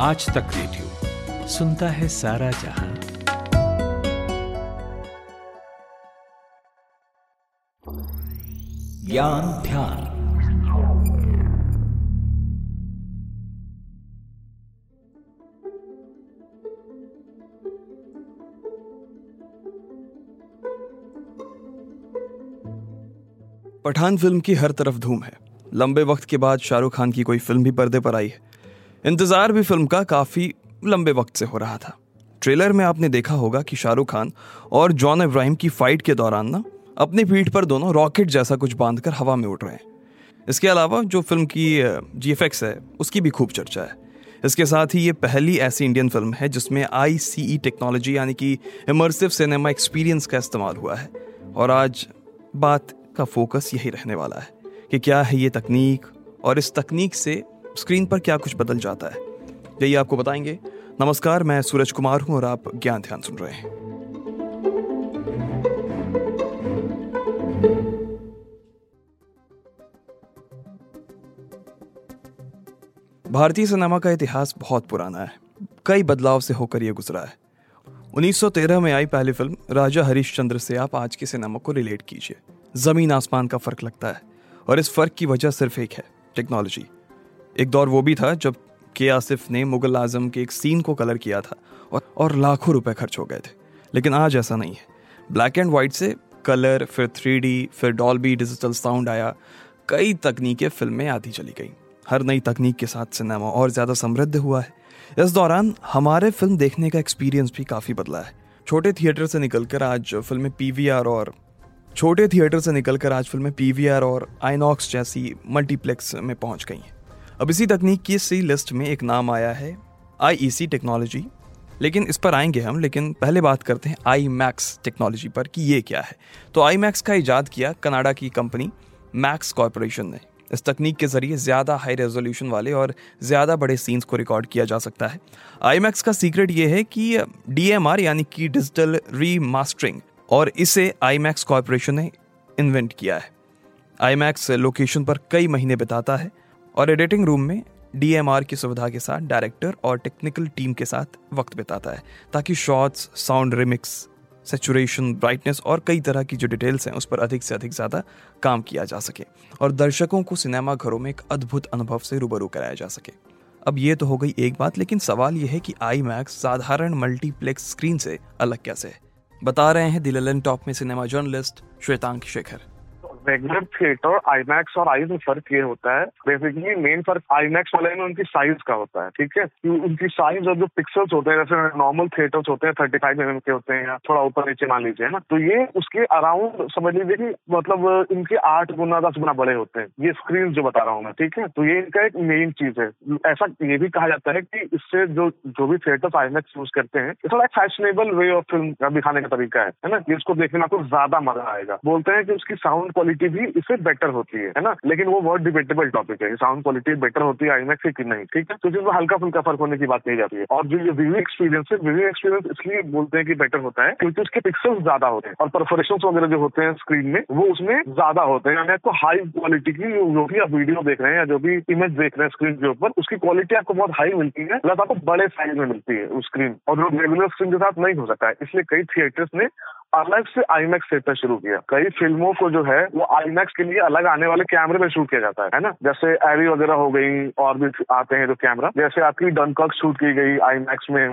आज तक रेडियो सुनता है सारा जहाँ। ज्ञान ध्यान। पठान फ़िल्म की हर तरफ़ धूम है। लंबे वक्त के बाद शाहरुख खान की कोई फ़िल्म भी पर्दे पर आई है। इंतज़ार भी फ़िल्म का काफ़ी लंबे वक्त से हो रहा था। ट्रेलर में आपने देखा होगा कि शाहरुख खान और जॉन इब्राहिम की फाइट के दौरान ना, अपनी पीठ पर दोनों रॉकेट जैसा कुछ बांधकर हवा में उड़ रहे हैं। इसके अलावा जो फ़िल्म की जी है, उसकी भी खूब चर्चा है। इसके साथ ही ये पहली ऐसी इंडियन फ़िल्म है जिसमें आई सी टेक्नोलॉजी यानी कि इमर्सिव सिनेमा एक्सपीरियंस का इस्तेमाल हुआ है। और आज बात का फोकस यही रहने वाला है कि क्या है ये तकनीक और इस तकनीक से स्क्रीन पर क्या कुछ बदल जाता है? यही आपको बताएँगे। नमस्कार, मैं सूरज कुमार हूँ और आप ज्ञान ध्यान सुन रहे हैं। भारतीय सिनेमा का इतिहास बहुत पुराना है। कई बदलाव से होकर यह गुजरा है। 1913 में आई पहली फ़िल्म, राजा हरिश्चंद्र से आप आज के सिनेमा को रिलेट कीजिए। ज़मीन आसमान का फ़र्क लगता है और इस फ़र्क की वजह सिर्फ़ एक है, टेक्नोलॉजी। एक दौर वो भी था जब के आसिफ ने मुगल आज़म के एक सीन को कलर किया था और, और लाखों रुपए खर्च हो गए थे। लेकिन आज ऐसा नहीं है। ब्लैक एंड वाइट से कलर फिर थ्री फिर डॉल्बी डिजिटल साउंड आया। कई तकनीकें फ़िल्में आती चली गई। हर नई तकनीक के साथ सिनेमा और ज़्यादा समृद्ध हुआ है। इस दौरान हमारे फ़िल्म देखने का एक्सपीरियंस भी काफ़ी बदला है। छोटे थिएटर से निकलकर आज फ़िल्में पीवीआर और छोटे थिएटर से निकलकर आज फ़िल्में पीवीआर और आइनॉक्स जैसी मल्टीप्लेक्स में पहुँच गई हैं। अब इसी तकनीक की सी लिस्ट में एक नाम आया है आईईसी टेक्नोलॉजी लेकिन इस पर आएँगे हम, लेकिन पहले बात करते हैं आई मैक्स टेक्नोलॉजी पर कि ये क्या है। तो आई मैक्स का ईजाद किया कनाडा की कंपनी मैक्स कॉरपोरेशन ने। इस तकनीक के ज़रिए ज़्यादा हाई रेजोल्यूशन वाले और ज़्यादा बड़े सीन्स को रिकॉर्ड किया जा सकता है। आई मैक्स का सीक्रेट ये है कि डी एम आर यानी कि डिजिटल रीमास्टरिंग और इसे आई मैक्स कॉरपोरेशन ने इन्वेंट किया है। आई मैक्स लोकेशन पर कई महीने बिताता है। और एडिटिंग रूम में डीएमआर की सुविधा के साथ डायरेक्टर और टेक्निकल टीम के साथ वक्त बिताता है, ताकि shots sound remix saturation brightness और कई तरह की जो डिटेल्स हैं उस पर अधिक से अधिक ज़्यादा काम किया जा सके और दर्शकों को सिनेमा घरों में एक अद्भुत अनुभव से रूबरू कराया जा सके। अब ये तो हो गई एक बात, लेकिन सवाल यह है कि आई मैक्स साधारण मल्टीप्लेक्स स्क्रीन से अलग कैसे है? बता रहे हैं दिलन टॉप में cinema journalist Shwetank Shekhar. Regular theatre IMAX और आई में फ़र्क ये होता है बेसिकली मेन फ़र्क आईमैक्स वाले में उनकी साइज़ का होता है, ठीक है? उनकी साइज़ और जो पिक्सल्स होते हैं, जैसे नॉर्मल थिएटर्स होते हैं थर्टी फाइव एम के होते हैं या थोड़ा ऊपर नीचे मान लीजिए ना? तो ये उसके अराउंड समझ लीजिए कि मतलब इनके आठ गुना दस गुना बड़े होते हैं, ये स्क्रीन जो बता रहा हूँ मैं, ठीक है? तो ये इनका एक मेन चीज़ है। ऐसा ये भी कहा जाता है कि इससे जो जो भी थिएटर्स आईमैक्स यूज़ करते हैं थोड़ा फैशनेबल वे ऑफ़ फ़िल्म दिखाने का तरीका है है ना? इसको देखने में आपको ज़्यादा मज़ा आएगा। बोलते हैं कि उसकी साउंड क्वालिटी भी इससे बेटर होती है ना? लेकिन वो बहुत डिबेटेबल टॉपिक है। साउंड क्वालिटी बेटर होती है आईमैक्स से कि नहीं, ठीक है? तो इसमें हल्का फुल्का फ़र्क होने की बात कही जाती है। और जो ये व्यू एक्सपीरियंस है व्यू एक्सपीरियंस इसलिए बोलते हैं कि बेटर होता है, क्योंकि उसके पिक्सल्स ज़्यादा होते हैं और परफोरेशन वगैरह जो होते हैं स्क्रीन में, वो उसमें ज़्यादा होते हैं। यानी आपको हाई क्वालिटी की जो भी आप वीडियो देख रहे हैं या जो भी इमेज देख रहे हैं स्क्रीन के ऊपर, उसकी क्वालिटी आपको बहुत हाई मिलती है प्लस आपको बड़े साइज़ में मिलती है उस स्क्रीन और रेगुलर स्क्रीन के साथ नहीं हो सकता है। इसलिए कई थिएटर्स ने अलग से आईमैक्स सेटना शुरू किया। कई फ़िल्मों को जो है, वो आईमैक्स के लिए अलग आने वाले कैमरे में शूट किया जाता है है ना? जैसे एरी वगैरह हो गई, और भी आते हैं जो कैमरा। जैसे आपकी डनकॉक शूट की गई आईमैक्स में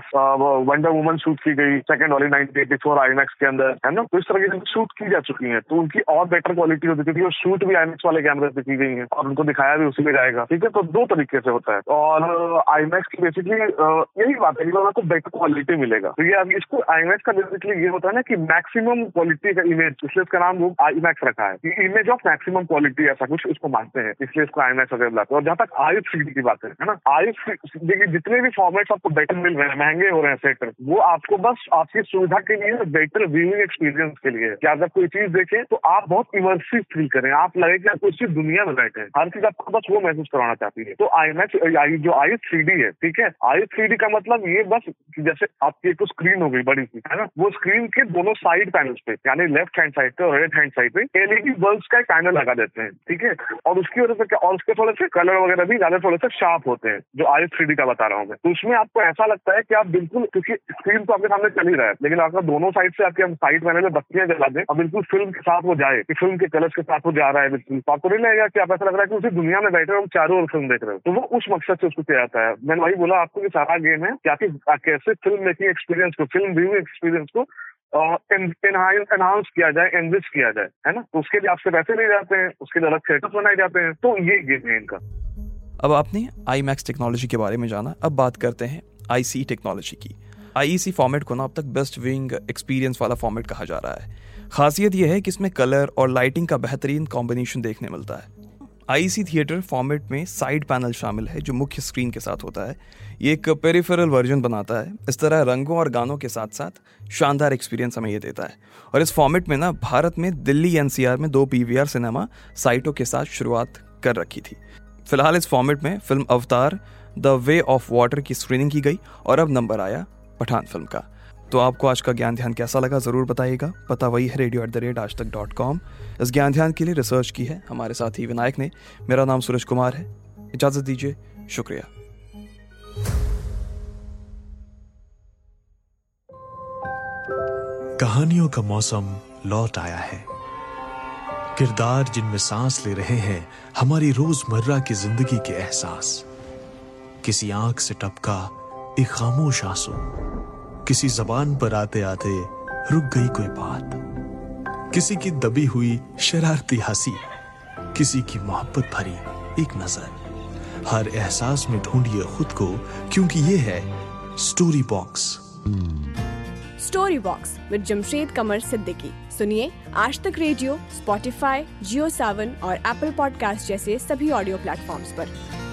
वंडर वुमन शूट की गई सेकंड वाली नाइनटीन एटी फोर आईमैक्स के अंदर, है ना? तो इस तरह की शूट की जा चुकी है तो उनकी और बेटर क्वालिटी होती थी और शूट भी आईमैक्स वाले कैमरे से की गई है, और उनको दिखाया भी उसी में जाएगा, ठीक है? तो दो तरीके से होता है। और आईमैक्स की बेसिकली यही बात है कि आपको बेटर क्वालिटी मिलेगा। तो ये इसको आईमैक्स का बेसिकली ये होता है ना कि मैक्सिमम क्वालिटी का इमेज इसलिए इसका नाम वो आईमैक्स रखा है। इमेज ऑफ़ मैक्सिमम क्वालिटी ऐसा कुछ उसको मानते हैं। इसलिए इसको आईमैक्स वगैरह बुलाते हैं। और जहाँ तक आई थ्री की बात है ना? आई देखिए, जितने भी फॉर्मेट्स आपको बेटर मिल रहे हैं, महँगे हो रहे हैं सेटर वो आपको बस आपकी सुविधा के लिए बेटर व्यूइंग एक्सपीरियंस के लिए। कि अगर कोई चीज़ देखें तो आप बहुत इमर्सिव फील करें। आप लगे कि आप उसी दुनिया में बैठे हर चीज़ आपको बस वो महसूस कराना चाहती है। तो आई आईमैक्स जो आयुष थ्री है, ठीक है? आयुष थ्री का मतलब ये बस, जैसे आपकी एक स्क्रीन हो गई, बड़ी सी, है ना? वो स्क्रीन के दोनों साइड साइड पैनल्स पे, यानी लेफ़्ट हैंड साइड पे और राइट हैंड साइड पे एलईडी बल्ब का पैनल लगा देते हैं, ठीक है? और उसकी वजह से और उसके थोड़े से कलर वगैरह भी ज़्यादा थोड़े से शार्प होते हैं, जो आई थ्री का बता रहा हूँ मैं। तो उसमें आपको ऐसा लगता है कि आप बिल्कुल, क्योंकि स्क्रीन तो आपके सामने चल ही रहा है, लेकिन आपका दोनों साइड से आपके हम साइड पैनल में बत्तियाँ जला दें और बिल्कुल फ़िल्म के साथ वो जाए, कि फ़िल्म के कलर्स के साथ वो जा रहा है बिल्कुल। तो आपको नहीं लगेगा कि आप ऐसा लग रहा है कि उसी दुनिया में बैठे हो चारों ओर फ़िल्म देख रहे हो। तो वो उस मकसद से उसको किया जाता है। मैंने वही बोला आपको कि सारा गेम है कि आपकी कैसे फ़िल्म मेकिंग एक्सपीरियंस को फ़िल्म व्यूइंग एक्सपीरियंस को एनहांस किया जाए एनरिच किया जाए, है ना? तो उसके लिए आपसे पैसे लिए जाते हैं, उसके लिए अलग सेटअप बनाए जाते हैं। तो ये गेम है इनका। अब आपने आई मैक्स टेक्नोलॉजी के बारे में जाना, अब बात करते हैं आईसी टेक्नोलॉजी की। आई फॉर्मेट को ना अब तक बेस्ट विंग एक्सपीरियंस वाला फॉर्मेट कहा जा रहा है। खासियत यह है कि इसमें कलर और लाइटिंग का बेहतरीन कॉम्बिनेशन देखने मिलता है। आईसी थिएटर फॉर्मेट में साइड पैनल शामिल है, जो मुख्य स्क्रीन के साथ होता है। ये एक पेरिफेरल वर्जन बनाता है। इस तरह रंगों और गानों के साथ साथ शानदार एक्सपीरियंस हमें ये देता है। और इस फॉर्मेट में ना, भारत में दिल्ली एनसीआर में दो पीवीआर सिनेमा साइटों के साथ शुरुआत कर रखी थी। फ़िलहाल इस फॉर्मेट में film Avatar, the way of water की स्क्रीनिंग की गई और अब नंबर आया पठान फ़िल्म का। तो आपको आज का ज्ञान ध्यान कैसा लगा ज़रूर बताइएगा। पता वही है रेडियो एट द रेट आज तक डॉट कॉम इस ज्ञान ध्यान के लिए रिसर्च की है हमारे साथी विनायक ने। मेरा नाम सूरज कुमार है। इजाज़त दीजिए। शुक्रिया। कहानियों का मौसम लौट आया है। किरदार जिनमें सांस ले रहे हैं, हमारी रोज़मर्रा की ज़िंदगी के एहसास। किसी आँख से टपका एक खामोश आँसू। किसी जबान पर आते आते रुक गई कोई बात। किसी की दबी हुई शरारती हँसी, किसी की मोहब्बत भरी एक नज़र। हर एहसास में ढूंढिए खुद को, क्योंकि ये है story box. Story box with Jamshed Qamar Siddiqui. सुनिए आज तक रेडियो स्पॉटिफाई जियो सावन और एप्पल पॉडकास्ट जैसे सभी ऑडियो प्लेटफॉर्म्स पर।